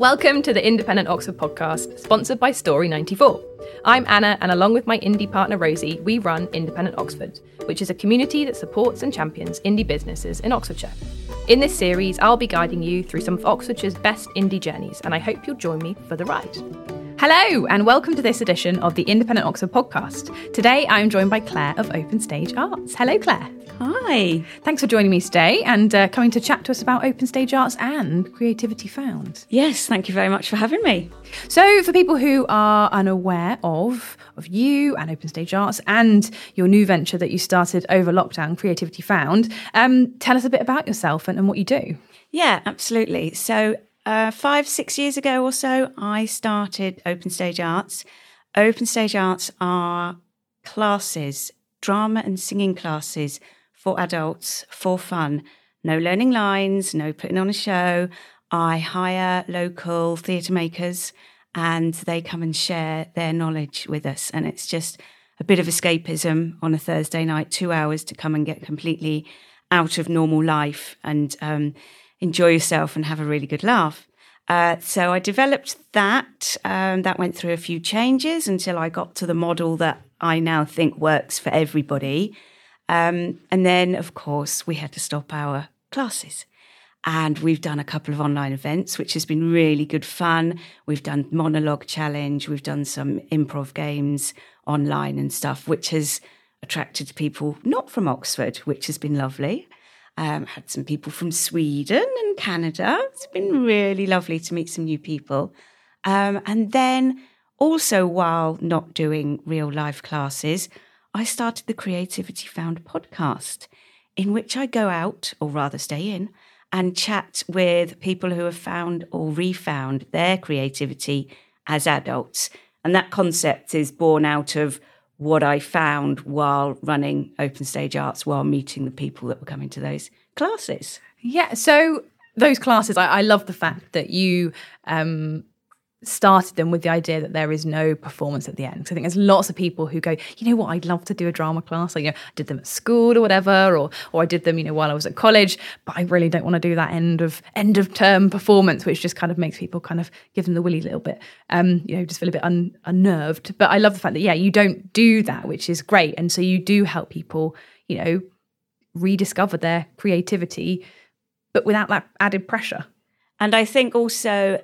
Welcome to the Independent Oxford podcast, sponsored by Story94. I'm Anna, and along with my indie partner Rosie, we run Independent Oxford, which is a community that supports and champions indie businesses in Oxfordshire. In this series, I'll be guiding you through some of Oxfordshire's best indie journeys, and I hope you'll join me for the ride. Hello, and welcome to this edition of the Independent Oxford podcast. Today, I'm joined by Claire of Open Stage Arts. Hello, Claire. Hi. Thanks for joining me today and uh, coming to chat to us about Open Stage Arts and Creativity Found. Yes, thank you very much for having me. So, for people who are unaware of of you and Open Stage Arts and your new venture that you started over lockdown, Creativity Found, um, tell us a bit about yourself and, and what you do. Yeah, absolutely. So, uh, five, six years ago or so, I started Open Stage Arts. Open Stage Arts are classes, drama and singing classes for adults for fun. No learning lines, no putting on a show. I hire local theatre makers and they come and share their knowledge with us. And it's just a bit of escapism on a Thursday night, two hours to come and get completely out of normal life and um, enjoy yourself and have a really good laugh. Uh, so I developed that. Um, that went through a few changes until I got to the model that I now think works for everybody. Um, and then, of course, we had to stop our classes. And we've done a couple of online events, which has been really good fun. We've done monologue challenge. We've done some improv games online and stuff, which has attracted people not from Oxford, which has been lovely. Um, had some people from Sweden and Canada. It's been really lovely to meet some new people. Um, and then also, while not doing real life classes, I started the Creativity Found podcast, in which I go out, or rather stay in, and chat with people who have found or refound their creativity as adults. And that concept is born out of what I found while running Open Stage Arts, while meeting the people that were coming to those classes. Yeah, so those classes, I, I love the fact that you um, started them with the idea that there is no performance at the end. So I think there's lots of people who go, you know what, I'd love to do a drama class. Like, you know, I did them at school or whatever, or or I did them, you know, while I was at college, but I really don't want to do that end of end of term performance, which just kind of makes people kind of give them the willy a little bit. Um, you know, just feel a bit un, unnerved. But I love the fact that yeah, you don't do that, which is great. And so you do help people, you know, rediscover their creativity, but without that added pressure. And I think also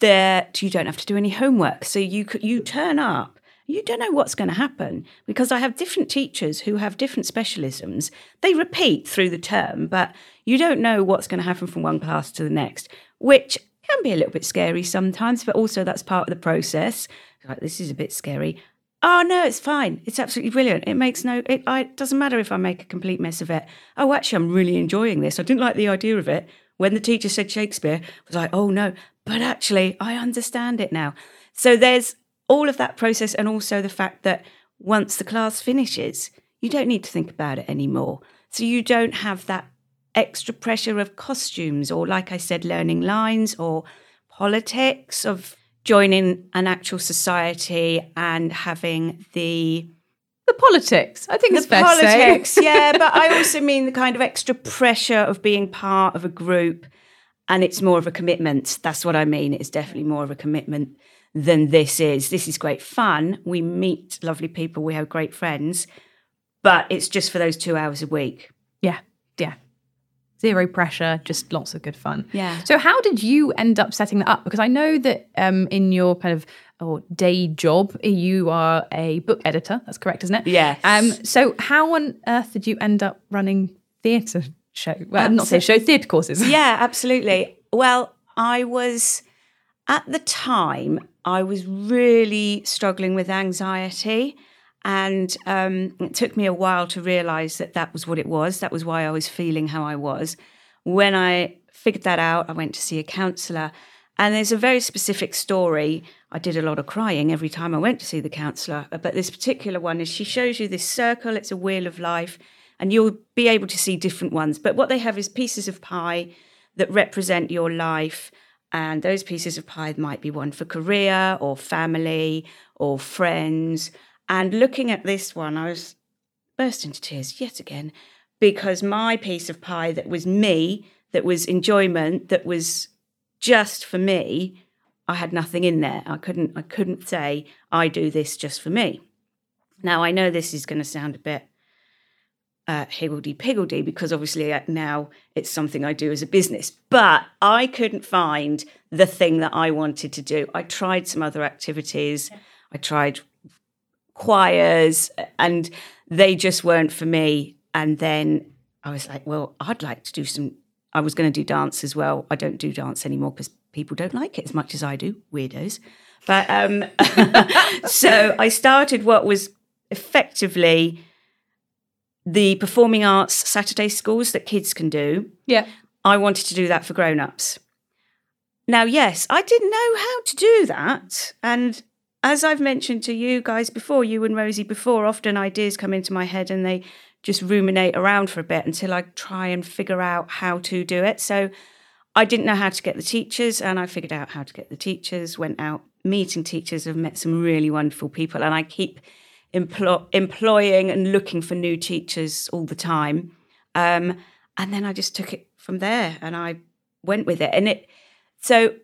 that you don't have to do any homework. So you you turn up. You don't know what's going to happen because I have different teachers who have different specialisms. They repeat through the term, but you don't know what's going to happen from one class to the next, which can be a little bit scary sometimes, but also that's part of the process. Like this is a bit scary. Oh no, it's fine. It's absolutely brilliant. It makes no. It, I, doesn't matter if I make a complete mess of it. Oh, actually, I'm really enjoying this. I didn't like the idea of it when the teacher said Shakespeare. I was like, oh no, but actually, I understand it now. So there's all of that process, and also the fact that once the class finishes, you don't need to think about it anymore. So you don't have that extra pressure of costumes, or like I said, learning lines, or politics, of joining an actual society and having the the politics. I think the it's fair politics, yeah. But I also mean the kind of extra pressure of being part of a group and it's more of a commitment. That's what I mean. It's definitely more of a commitment than this is. This is great fun. We meet lovely people, we have great friends, but it's just for those two hours a week. Yeah, yeah. Zero pressure, just lots of good fun. Yeah. So, how did you end up setting that up? Because I know that um, in your kind of or day job, you are a book editor. That's correct, isn't it? Yes. Um, so, how on earth did you end up running theatre show? Well, not say show, theatre courses. yeah, absolutely. Well, I was at the time, I was really struggling with anxiety. And um, it took me a while to realize that that was what it was. That was why I was feeling how I was. When I figured that out, I went to see a counselor. And there's a very specific story. I did a lot of crying every time I went to see the counselor. But this particular one is she shows you this circle, it's a wheel of life and you'll be able to see different ones. But what they have is pieces of pie that represent your life. And those pieces of pie might be one for career or family or friends. And looking at this one, I was burst into tears yet again because my piece of pie that was me, that was enjoyment, that was just for me, I had nothing in there. I couldn't I couldn't say I do this just for me. Now I know this is going to sound a bit uh, higgledy piggledy because obviously uh, now it's something I do as a business. But I couldn't find the thing that I wanted to do. I tried some other activities. I tried choirs, and they just weren't for me. And then I was like, well, I'd like to do some. I was going to do dance as well. I don't do dance anymore because people don't like it as much as I do. Weirdos. But um, so I started what was effectively the performing arts Saturday schools that kids can do. Yeah. I wanted to do that for grown ups. Now, yes, I didn't know how to do that. And as I've mentioned to you guys before, you and Rosie before, often ideas come into my head and they just ruminate around for a bit until I try and figure out how to do it. So I didn't know how to get the teachers, and I figured out how to get the teachers, went out meeting teachers, have met some really wonderful people, and I keep employ- employing and looking for new teachers all the time. Um, and then I just took it from there and I went with it. And it, so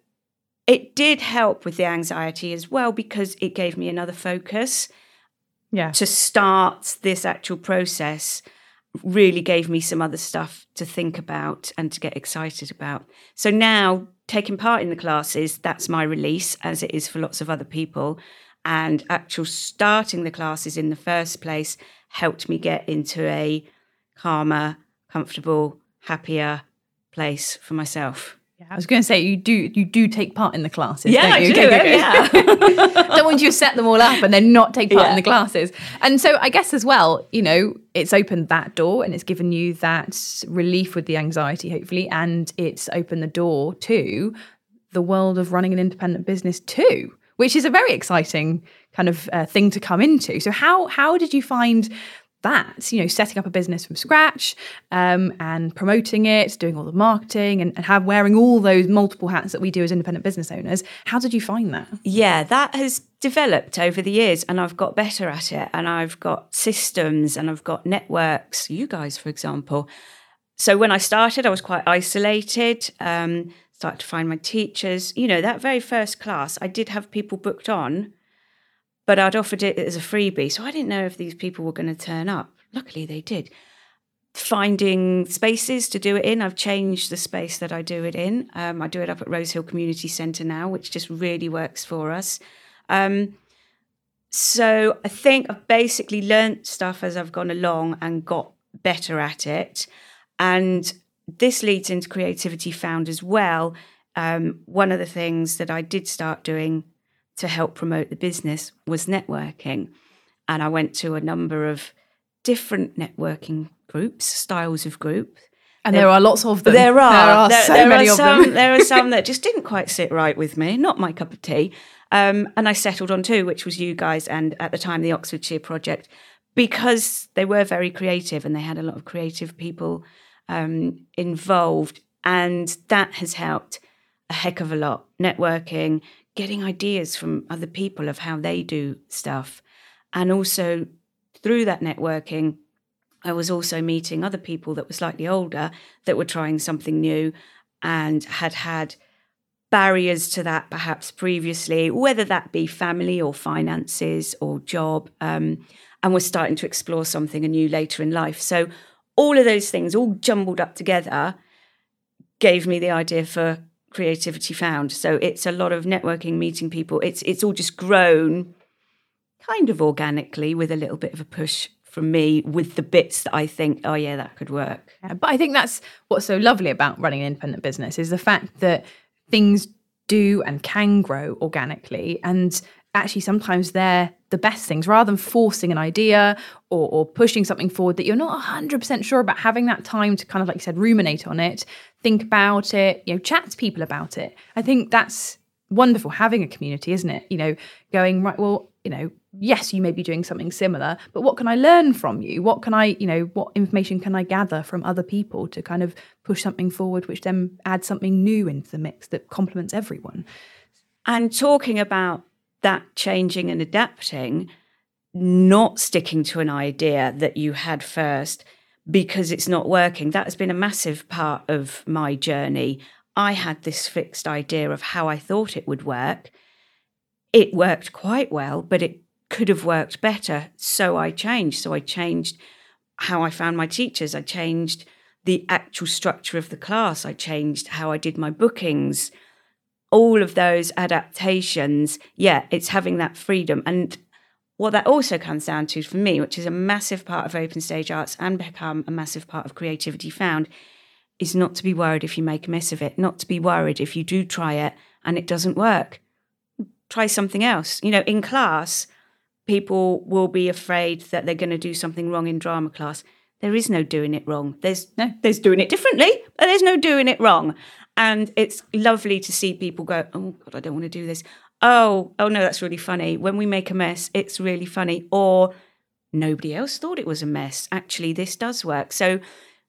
it did help with the anxiety as well because it gave me another focus. Yeah. To start this actual process really gave me some other stuff to think about and to get excited about. So now taking part in the classes, that's my release, as it is for lots of other people and actual starting the classes in the first place helped me get into a calmer, comfortable, happier place for myself. Yeah, I was going to say you do you do take part in the classes. Yeah, don't you? I do. Okay, Yeah. don't want you to set them all up and then not take part Yeah. in the classes. And so I guess as well, you know, it's opened that door and it's given you that relief with the anxiety, hopefully, and it's opened the door to the world of running an independent business too, which is a very exciting kind of uh, thing to come into. So how how did you find that you know setting up a business from scratch um, and promoting it doing all the marketing and, and have wearing all those multiple hats that we do as independent business owners how did you find that Yeah, that has developed over the years and I've got better at it and I've got systems and I've got networks, you guys, for example. So when I started, I was quite isolated, um, started to find my teachers. You know, that very first class, I did have people booked on, but I'd offered it as a freebie. So I didn't know if these people were going to turn up. Luckily, they did. Finding spaces to do it in. I've changed the space that I do it in. Um, I do it up at Rose Hill Community Centre now, which just really works for us. Um, so I think I've basically learnt stuff as I've gone along and got better at it. And this leads into Creativity Found as well. Um, one of the things that I did start doing to help promote the business was networking. And I went to a number of different networking groups, styles of group. and there, are lots of them There are. there are There- so there many are of some, them there are some that just didn't quite sit right with me, not my cup of tea. Um, and I settled on two, which was you guys and at the time the Oxfordshire Project, because they were very creative and they had a lot of creative people um, involved. And that has helped a heck of a lot. Networking, getting ideas from other people of how they do stuff. And also through that networking, I was also meeting other people that were slightly older that were trying something new and had had barriers to that perhaps previously, whether that be family or finances or job, um, and was starting to explore something anew later in life. So all of those things, all jumbled up together, gave me the idea for Creativity Found. So it's a lot of networking, meeting people. It's it's all just grown kind of organically with a little bit of a push from me with the bits that I think, oh yeah, that could work. Yeah, but I think that's what's so lovely about running an independent business is the fact that things do and can grow organically and actually sometimes they're the best things. Rather than forcing an idea or, or pushing something forward that you're not 100% sure about having that time to kind of like you said ruminate on it think about it you know chat to people about it. I think that's wonderful having a community isn't it? You know going right well you know yes you may be doing something similar but what can i learn from you? What can i you know what information can i gather from other people to kind of push something forward which then adds something new into the mix that complements everyone? And talking about that changing and adapting, not sticking to an idea that you had first because it's not working, that has been a massive part of my journey. I had this fixed idea of how I thought it would work. It worked quite well, but it could have worked better. So I changed. So I changed how I found my teachers. I changed the actual structure of the class. I changed how I did my bookings. All of those adaptations, yeah, it's having that freedom. And what that also comes down to for me, which is a massive part of Open Stage Arts and become a massive part of Creativity Found, is not to be worried if you make a mess of it, not to be worried if you do try it and it doesn't work. Try something else. You know, in class, people will be afraid that they're going to do something wrong in drama class. There is no doing it wrong. There's no, there's doing it differently, but there's no doing it wrong. And it's lovely to see people go, oh God, I don't want to do this. Oh, oh no, that's really funny. When we make a mess, it's really funny. Or nobody else thought it was a mess. Actually, this does work. So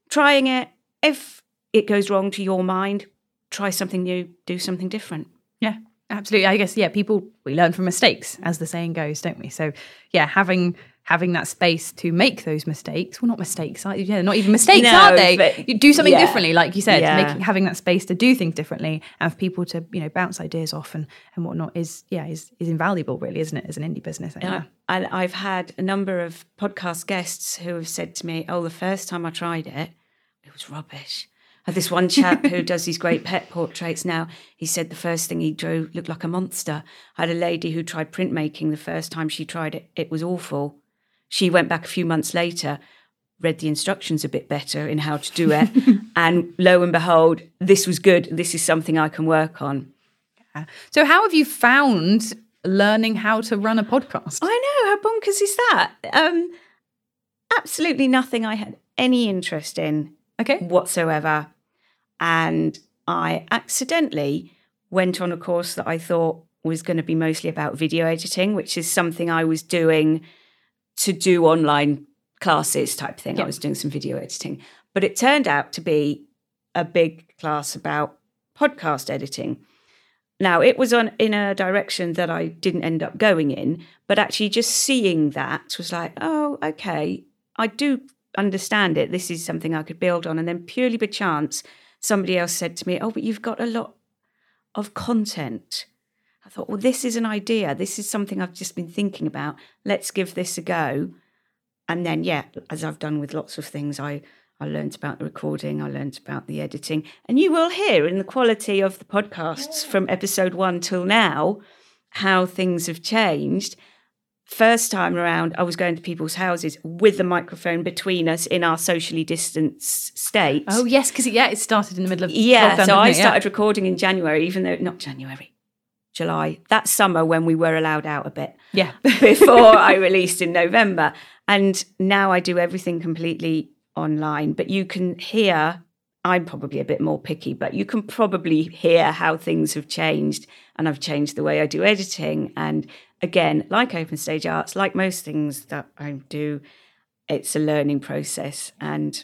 trying it, if it goes wrong to your mind, try something new, do something different. Yeah, absolutely. I guess yeah, people we learn from mistakes, as the saying goes, don't we? So yeah, having having that space to make those mistakes. Well, not mistakes, are, yeah, not even mistakes, No, are they? but- You do something yeah. differently, like you said. Yeah. Making having that space to do things differently and for people to you know bounce ideas off and and whatnot is yeah is is invaluable, really, isn't it? As an indie business, yeah. And I've had a number of podcast guests who have said to me, "Oh, the first time I tried it, it was rubbish." I had this one chap who does these great pet portraits now. He said the first thing he drew looked like a monster. I had a lady who tried printmaking the first time she tried it. It was awful. She went back a few months later, read the instructions a bit better in how to do it, and lo and behold, this was good. This is something I can work on. So how have you found learning how to run a podcast? I know how bonkers is that? Um, absolutely nothing I had any interest in Okay. whatsoever, and I accidentally went on a course that I thought was going to be mostly about video editing, which is something I was doing to do online classes type thing. I was doing some video editing, but it turned out to be a big class about podcast editing. Now, it was on in a direction that I didn't end up going in, but actually just seeing that was like, oh, okay, I do understand it. This is something I could build on. And then purely by chance, somebody else said to me, oh, but you've got a lot of content. I thought, well, this is an idea. This is something I've just been thinking about. Let's give this a go. And then, yeah, as I've done with lots of things, I I learned about the recording, I learned about the editing, and you will hear in the quality of the podcasts from episode one till now how things have changed. First time around, I was going to people's houses with the microphone between us in our socially distanced state. Oh yes, because yeah, it started in the middle of Yeah, lockdown, so I it? Yeah. started recording in January, even though not January, July, that summer when we were allowed out a bit Yeah. before I released in November. And now I do everything completely online. But you can hear, I'm probably a bit more picky, but you can probably hear how things have changed. And I've changed the way I do editing. And again, like Open Stage Arts, like most things that I do, it's a learning process. And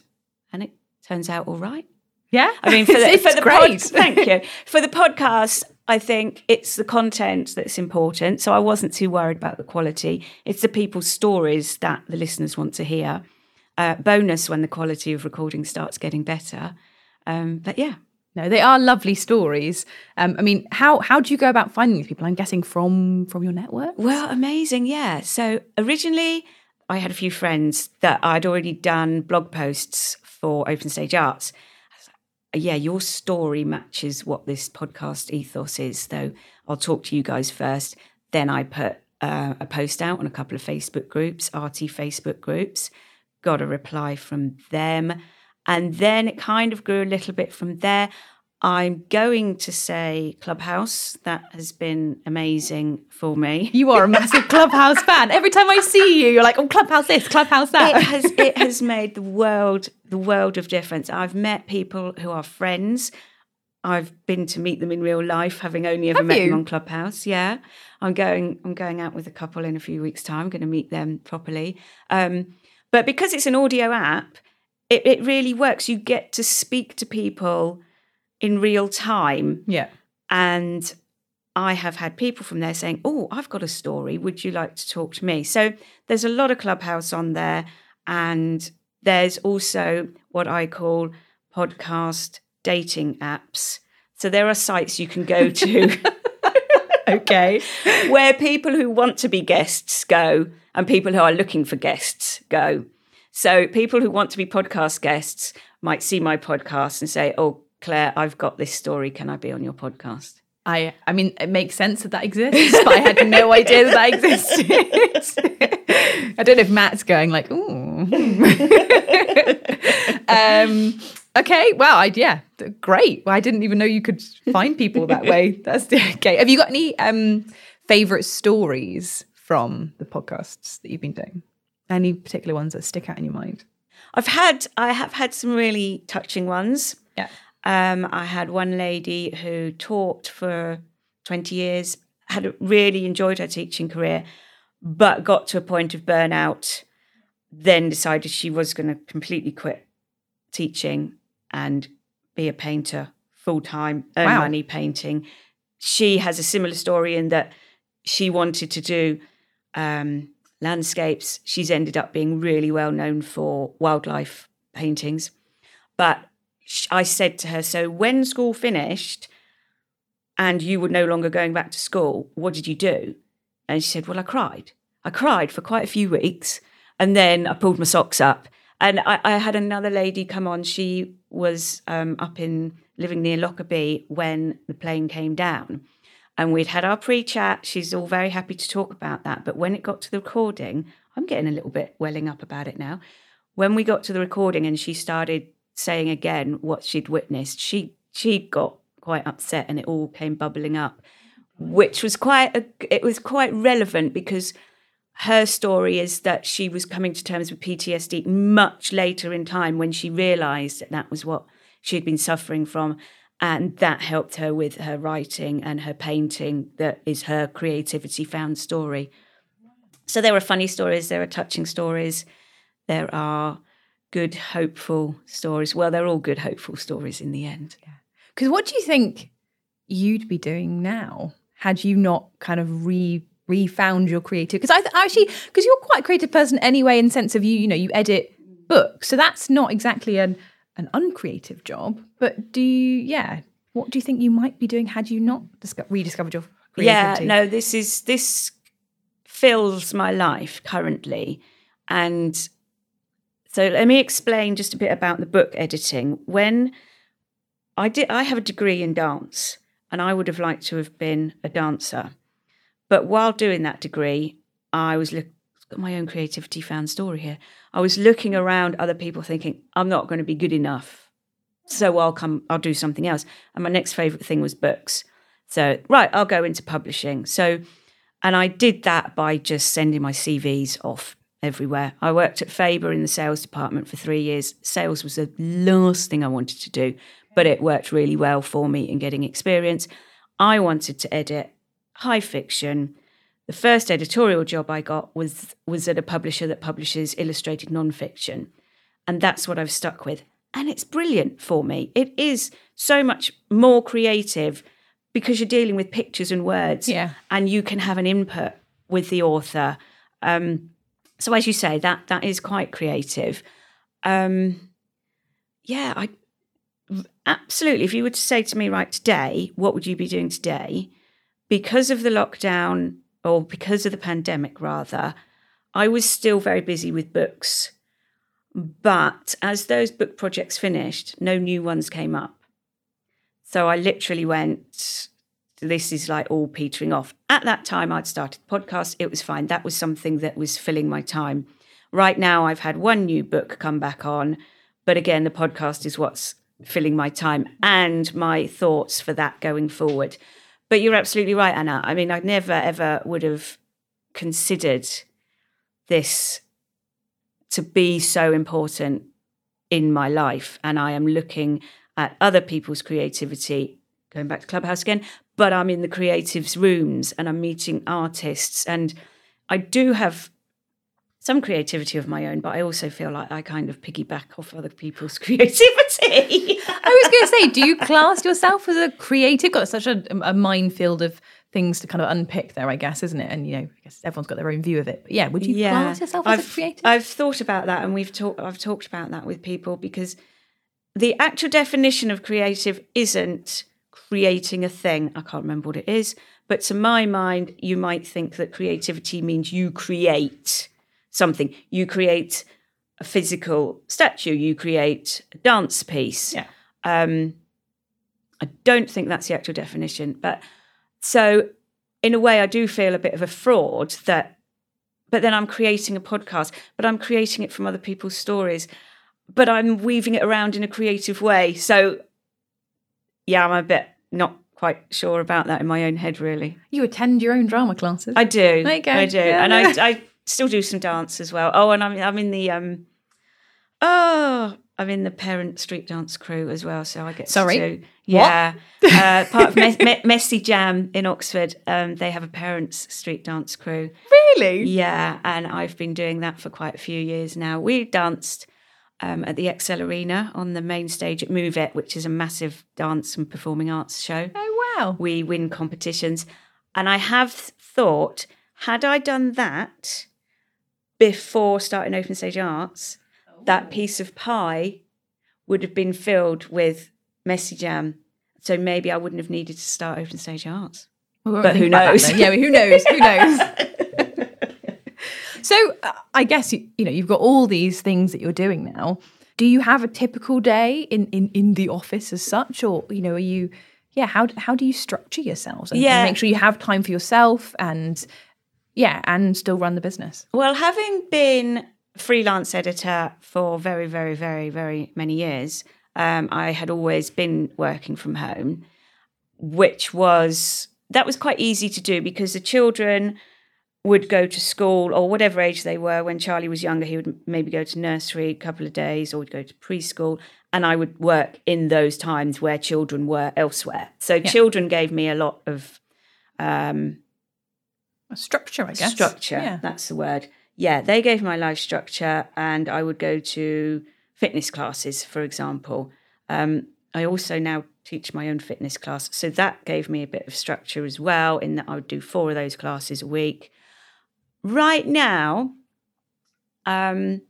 and it turns out all right. yeah. I mean, for the, for the pod, thank you for the podcast. I think it's the content that's important. So I wasn't too worried about the quality. It's the people's stories that the listeners want to hear. Uh, bonus when the quality of recording starts getting better. Um, but yeah, No, they are lovely stories. Um, I mean, how how do you go about finding these people? I'm guessing from from your network. Well, amazing. Yeah. So originally, I had a few friends that I'd already done blog posts for Open Stage Arts. Yeah, your story matches what this podcast ethos is. So I'll talk to you guys first. Then I put uh, a post out on a couple of Facebook groups, RT Facebook groups. Got a reply from them. And then it kind of grew a little bit from there. I'm going to say Clubhouse. That has been amazing for me. You are a massive Clubhouse fan. Every time I see you, you're like, "Oh, Clubhouse this, Clubhouse that." it has it has made the world the world of difference. I've met people who are friends. I've been to meet them in real life, having only ever Have met you? them on Clubhouse. Yeah, I'm going. I'm going out with a couple in a few weeks' time. I'm going to meet them properly. Um, but because it's an audio app, it, it really works. You get to speak to people in real time yeah. and I have had people from there saying, Oh, I've got a story. Would you like to talk to me? So there's a lot of Clubhouse on there. And there's also what I call podcast dating apps So there are sites you can go to Okay. where people who want to be guests go and people who are looking for guests go. So people who want to be podcast guests might see my podcast and say, "Oh, Claire, I've got this story. Can I be on your podcast?" I I mean it makes sense that that exists, but I had no idea that that existed. I don't know if Matt's going like, ooh. um, okay, well, I, yeah, great. Well, I didn't even know you could find people that way. That's okay. Have you got any um, favorite stories from the podcasts that you've been doing? Any particular ones that stick out in your mind? I've had I have had some really touching ones. Yeah. Um, I had one lady who taught for 20 years, had really enjoyed her teaching career, but got to a point of burnout, then decided she was going to completely quit teaching and be a painter full time, earn Wow. money painting. She has a similar story in that she wanted to do um, landscapes. She's ended up being really well known for wildlife paintings. But I said to her, So when school finished and you were no longer going back to school, what did you do? And she said, Well, I cried. I cried for quite a few weeks. And then I pulled my socks up. And I, I had another lady come on. She was um, up in living near Lockerbie when the plane came down. And we'd had our pre chat. She's all very happy to talk about that. But when it got to the recording, I'm getting a little bit welling up about it now. When we got to the recording and she started saying again what she'd witnessed, she she got quite upset and it all came bubbling up, which was quite a, it was quite relevant because her story is that she was coming to terms with PTSD much later in time when she realized that that was what she had been suffering from. And that helped her with her writing and her painting, that is her creativity found story. So there are funny stories, there are touching stories, there are good, hopeful stories. Well, they're all good, hopeful stories in the end. Because what do you think you'd be doing now had you not kind of re refound your creative? Because I th- actually, because you're quite a creative person anyway, in sense of you, you know, you edit books, so that's not exactly an an uncreative job. But do you, yeah, what do you think you might be doing had you not disco- rediscovered your creativity? Yeah, no, this is this fills my life currently. And so let me explain just a bit about the book editing. When I did I have a degree in dance and I would have liked to have been a dancer. But while doing that degree, I was look got my own creativity found story here. I was looking around other people thinking, I'm not going to be good enough. So I'll come I'll do something else. And my next favorite thing was books. So, right, I'll go into publishing. So, and I did that by just sending my CVs off everywhere. I worked at Faber in the sales department for three years. Sales was the last thing I wanted to do, but it worked really well for me in getting experience. I wanted to edit high fiction. The first editorial job I got was was at a publisher that publishes illustrated nonfiction. And that's what I've stuck with. And it's brilliant for me. It is so much more creative because you're dealing with pictures and words Yeah. and you can have an input with the author. Um, so as you say, that that is quite creative. Um, yeah, I absolutely. If you were to say to me, right today, what would you be doing today? Because of the lockdown, or because of the pandemic, rather, I was still very busy with books. But as those book projects finished, no new ones came up. So I literally went, this is like all petering off. At that time, I'd started the podcast. It was fine. That was something that was filling my time. Right now, I've had one new book come back on. But again, the podcast is what's filling my time and my thoughts for that going forward. But you're absolutely right, Anna. I mean, I never, ever would have considered this to be so important in my life. And I am looking at other people's creativity, going back to Clubhouse again, but I'm in the creatives rooms and I'm meeting artists. And I do have some creativity of my own, but I also feel like I kind of piggyback off other people's creativity. I was going to say, do you class yourself as a creative? Got such a, a minefield of things to kind of unpick there, I guess, isn't it? And you know, I guess everyone's got their own view of it. But yeah, would you class yourself as I've, a creative? I've thought about that, and we've talked. I've talked about that with people because the actual definition of creative isn't creating a thing. I can't remember what it is, but to my mind, you might think that creativity means you create something. You create a physical statue, you create a dance piece. Yeah. Um, I don't think that's the actual definition, but so in a way, I do feel a bit of a fraud that, but then I'm creating a podcast, but I'm creating it from other people's stories, but I'm weaving it around in a creative way. So, yeah, I'm a bit not quite sure about that in my own head, really. You attend your own drama classes. I do. There you go. I do, Yeah. and I, I still do some dance as well. Oh, and I'm I'm in the um, oh, I'm in the parent street dance crew as well. So I get Sorry? to do, yeah, uh, part of Me- Messy Jam in Oxford. Um, they have a parents street dance crew. really? Yeah, and I've been doing that for quite a few years now. We danced um, at the Excel Arena on the main stage at Move It, which is a massive dance and performing arts show Oh wow. we win competitions. And I have thought, had I done that before starting Open Stage Arts, that piece of pie would have been filled with messy jam. So maybe I wouldn't have needed to start Open Stage Arts. But who knows? yeah, who knows? Who knows? So uh, I guess you, you know you've got all these things that you're doing now. Do you have a typical day in in in the office as such, or you know, are you? Yeah, how how do you structure yourselves and, and Yeah. make sure you have time for yourself and yeah, and still run the business? Well, having been freelance editor for very, very, very, very many years, um, I had always been working from home, which was that was quite easy to do because the children would go to school or whatever age they were. When Charlie was younger, he would maybe go to nursery a couple of days or would go to preschool. And I would work in those times where children were elsewhere. So children gave me a lot of um, A structure, I guess. structure. Yeah. That's the word. Yeah, they gave my life structure, and I would go to fitness classes, for example. Um, I also now teach my own fitness class, so that gave me a bit of structure as well. In that I would do four of those classes a week. Right now, um,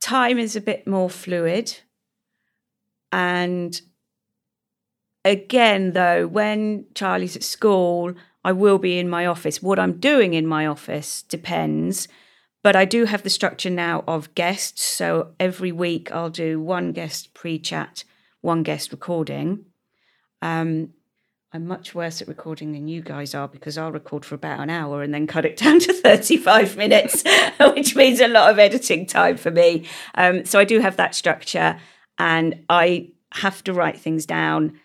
time is a bit more fluid, and again, though, when Charlie's at school, I will be in my office. What I'm doing in my office depends, but I do have the structure now of guests. So every week I'll do one guest pre chat, one guest recording. Um, I'm much worse at recording than you guys are because I'll record for about an hour and then cut it down to 35 minutes, which means a lot of editing time for me. Um, so I do have that structure and I have to write things down.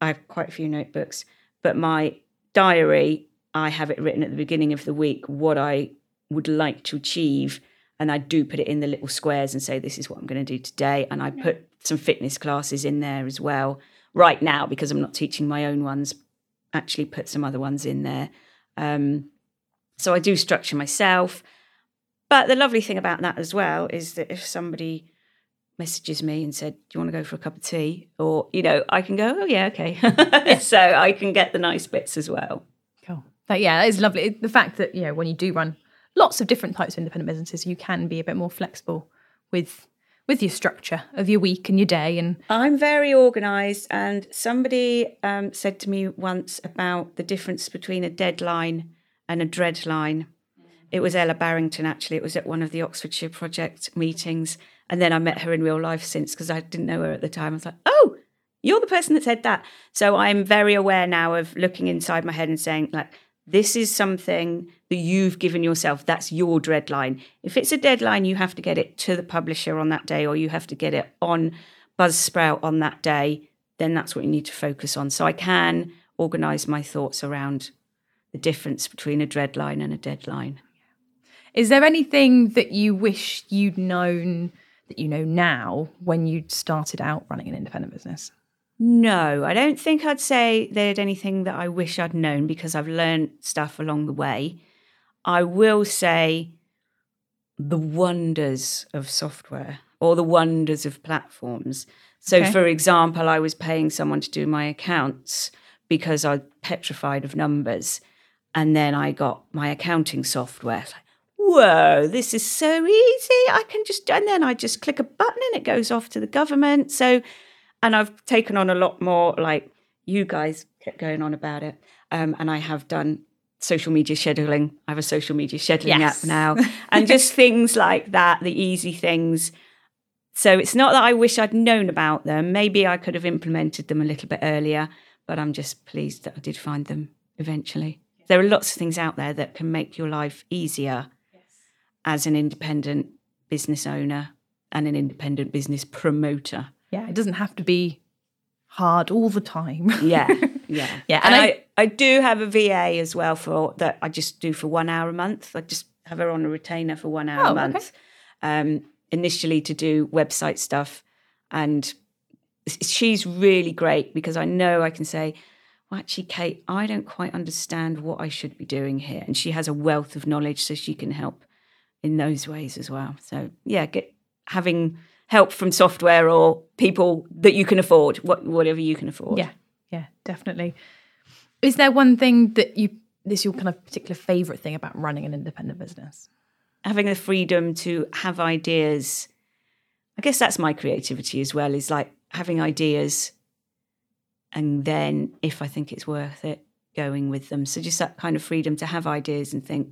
I have quite a few notebooks, but my diary, I have it written at the beginning of the week what I would like to achieve. And I do put it in the little squares and say, this is what I'm going to do today. And I put some fitness classes in there as well right now because I'm not teaching my own ones, actually put some other ones in there. Um, so I do structure myself. But the lovely thing about that as well is that if somebody messages me and said, Do you want to go for a cup of tea? Or, you know, I can go, Oh, yeah, okay. so I can get the nice bits as well. Cool. But yeah, that is lovely. The fact that, you know, when you do run lots of different types of independent businesses, you can be a bit more flexible with with your structure of your week and your day and I'm very organised, and somebody um, said to me once about the difference between a deadline and a dreadline. It was Ella Barrington, actually. It was at one of the Oxfordshire Project meetings. And then I met her in real life since because I didn't know her at the time. I was like, oh, you're the person that said that. So I'm very aware now of looking inside my head and saying, like, this is something that you've given yourself. That's your deadline. If it's a deadline, you have to get it to the publisher on that day, or you have to get it on Buzzsprout on that day. Then that's what you need to focus on. So I can organise my thoughts around the difference between a deadline and a dreadline. Is there anything that you wish you'd known that you know now when you started out running an independent business? No, I don't think I'd say there's anything that I wish I'd known because I've learned stuff along the way. I will say the wonders of software or the wonders of platforms. So, Okay. for example, I was paying someone to do my accounts because I'm petrified of numbers. And then I got my accounting software. Like, Whoa, this is so easy. I can just, and then I just click a button and it goes off to the government. So, and I've taken on a lot more like you guys kept going on about it. Um, and I have done social media scheduling. I have a social media scheduling Yes. app now, and just things like that, the easy things. So it's not that I wish I'd known about them. Maybe I could have implemented them a little bit earlier, but I'm just pleased that I did find them eventually. There are lots of things out there that can make your life easier as an independent business owner and an independent business promoter. Yeah, it doesn't have to be hard all the time. Yeah, yeah, Yeah, And and I, I- I, do have a VA as well for that. I just do for one hour a month. I just have her on a retainer for one hour Oh, a okay. month. Um, initially to do website stuff, and she's really great because I know I can say, well, actually, Kate, I don't quite understand what I should be doing here, and she has a wealth of knowledge, so she can help in those ways as well. So yeah, get having help from software or people that you can afford, what, whatever you can afford. Yeah, yeah, definitely. Is there one thing that you this your kind of particular favorite thing about running an independent business? having the freedom to have ideas. I guess that's my creativity as well, is like having ideas and then if I think it's worth it, going with them. So just that kind of freedom to have ideas and think,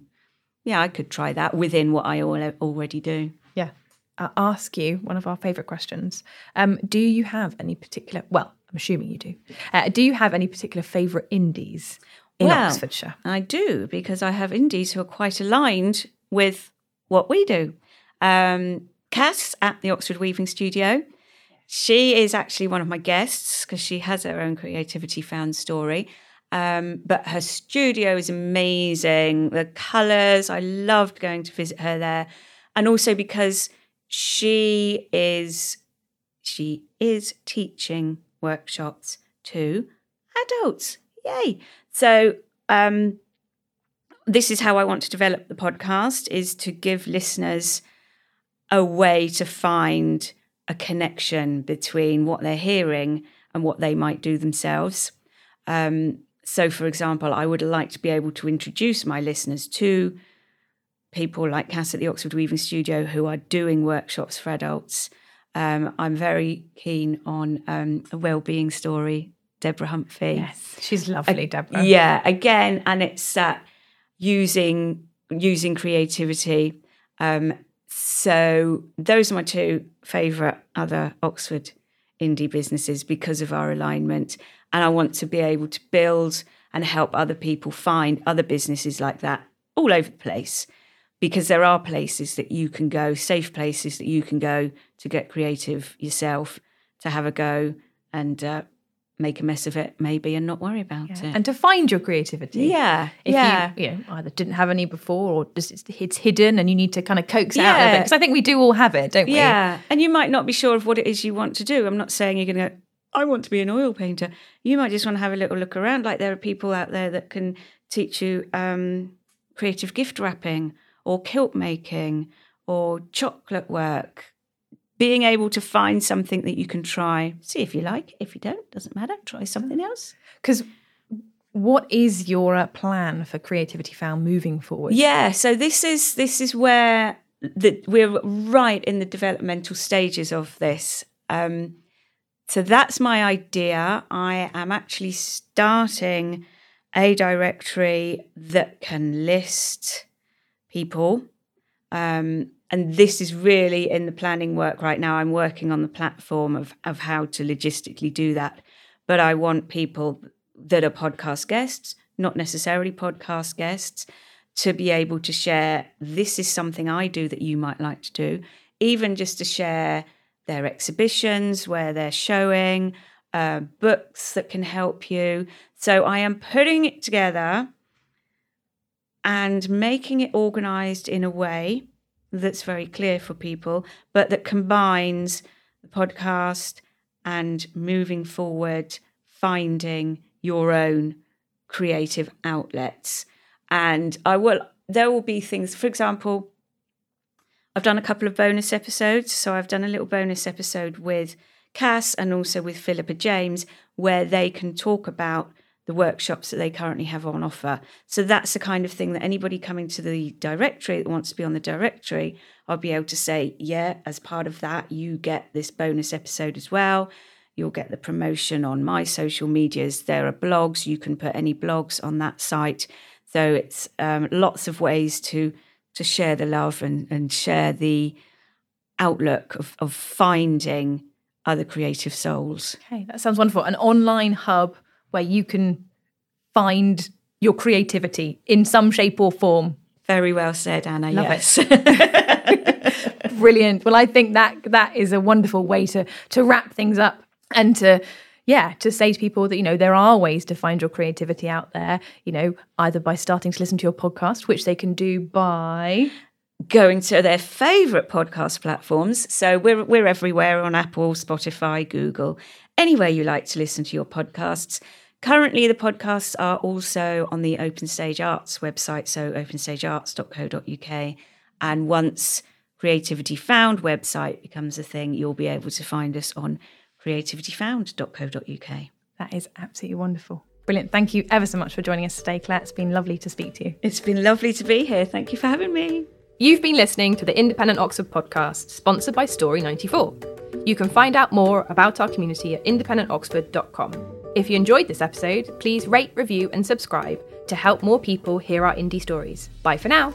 yeah, I could try that within what I already do. Yeah. I'll ask you one of our favourite questions. Um, do you have any particular, well, I'm assuming you do. Uh, do you have any particular favourite indies in Well, Oxfordshire? I do because I have indies who are quite aligned with what we do. Um, Cass at the Oxford Weaving Studio. She is actually one of my guests because she has her own creativity found story. Um, but her studio is amazing. The colours, I loved going to visit her there, and also because she is she is teaching workshops to adults. Yay! So um, this is how I want to develop the podcast: is to give listeners a way to find a connection between what they're hearing and what they might do themselves. Um, so, for example, I would like to be able to introduce my listeners to people like Cass at the Oxford Weaving Studio who are doing workshops for adults. Um, I'm very keen on um, a well-being story, Deborah Humphrey. Yes, she's lovely, Deborah. Yeah, again, and it's uh, using using creativity. Um, so those are my two favourite other Oxford indie businesses because of our alignment, and I want to be able to build and help other people find other businesses like that all over the place. Because there are places that you can go, safe places that you can go to get creative yourself, to have a go and uh, make a mess of it, maybe, and not worry about it. And to find your creativity. Yeah, If yeah. you, you know, either didn't have any before or just it's, it's hidden and you need to kind of coax it out of it. Yeah. Because I think we do all have it, don't we? Yeah, and you might not be sure of what it is you want to do. I'm not saying you're going to go, I want to be an oil painter. You might just want to have a little look around. Like there are people out there that can teach you um, creative gift wrapping or kilt making or chocolate work. Being able to find something that you can try, see if you like. If you don't, doesn't matter. Try something else. Because what is your uh, plan for Creativity Found moving forward? Yeah, so this is this is where the, we're right in the developmental stages of this. Um, so that's my idea. I am actually starting a directory that can list people. Um, and this is really in the planning work right now. I'm working on the platform of, of how to logistically do that. But I want people that are podcast guests, not necessarily podcast guests, to be able to share this is something I do that you might like to do, even just to share their exhibitions where they're showing, uh, books that can help you. So I am putting it together and making it organized in a way that's very clear for people, but that combines the podcast and moving forward, finding your own creative outlets. And I will, there will be things, for example, I've done a couple of bonus episodes. So I've done a little bonus episode with Cass and also with Philippa James, where they can talk about the workshops that they currently have on offer. So that's the kind of thing that anybody coming to the directory that wants to be on the directory, I'll be able to say, yeah, as part of that, you get this bonus episode as well. You'll get the promotion on my social medias. There are blogs. You can put any blogs on that site. So it's um, lots of ways to to share the love and, and share the outlook of, of finding other creative souls. Okay, that sounds wonderful. An online hub where you can find your creativity in some shape or form. Very well said, Anna. Love yes. Brilliant. Well, I think that that is a wonderful way to to wrap things up and to yeah, to say to people that, you know, there are ways to find your creativity out there, you know, either by starting to listen to your podcast, which they can do by going to their favorite podcast platforms. So we're we're everywhere on Apple, Spotify, Google, anywhere you like to listen to your podcasts. Currently, the podcasts are also on the Open Stage Arts website, so openstagearts.co.uk. And once Creativity Found website becomes a thing, you'll be able to find us on creativityfound.co.uk. That is absolutely wonderful. Brilliant. Thank you ever so much for joining us today, Claire. It's been lovely to speak to you. It's been lovely to be here. Thank you for having me. You've been listening to the Independent Oxford podcast, sponsored by Story 94. You can find out more about our community at independentoxford.com. If you enjoyed this episode, please rate, review, and subscribe to help more people hear our indie stories. Bye for now.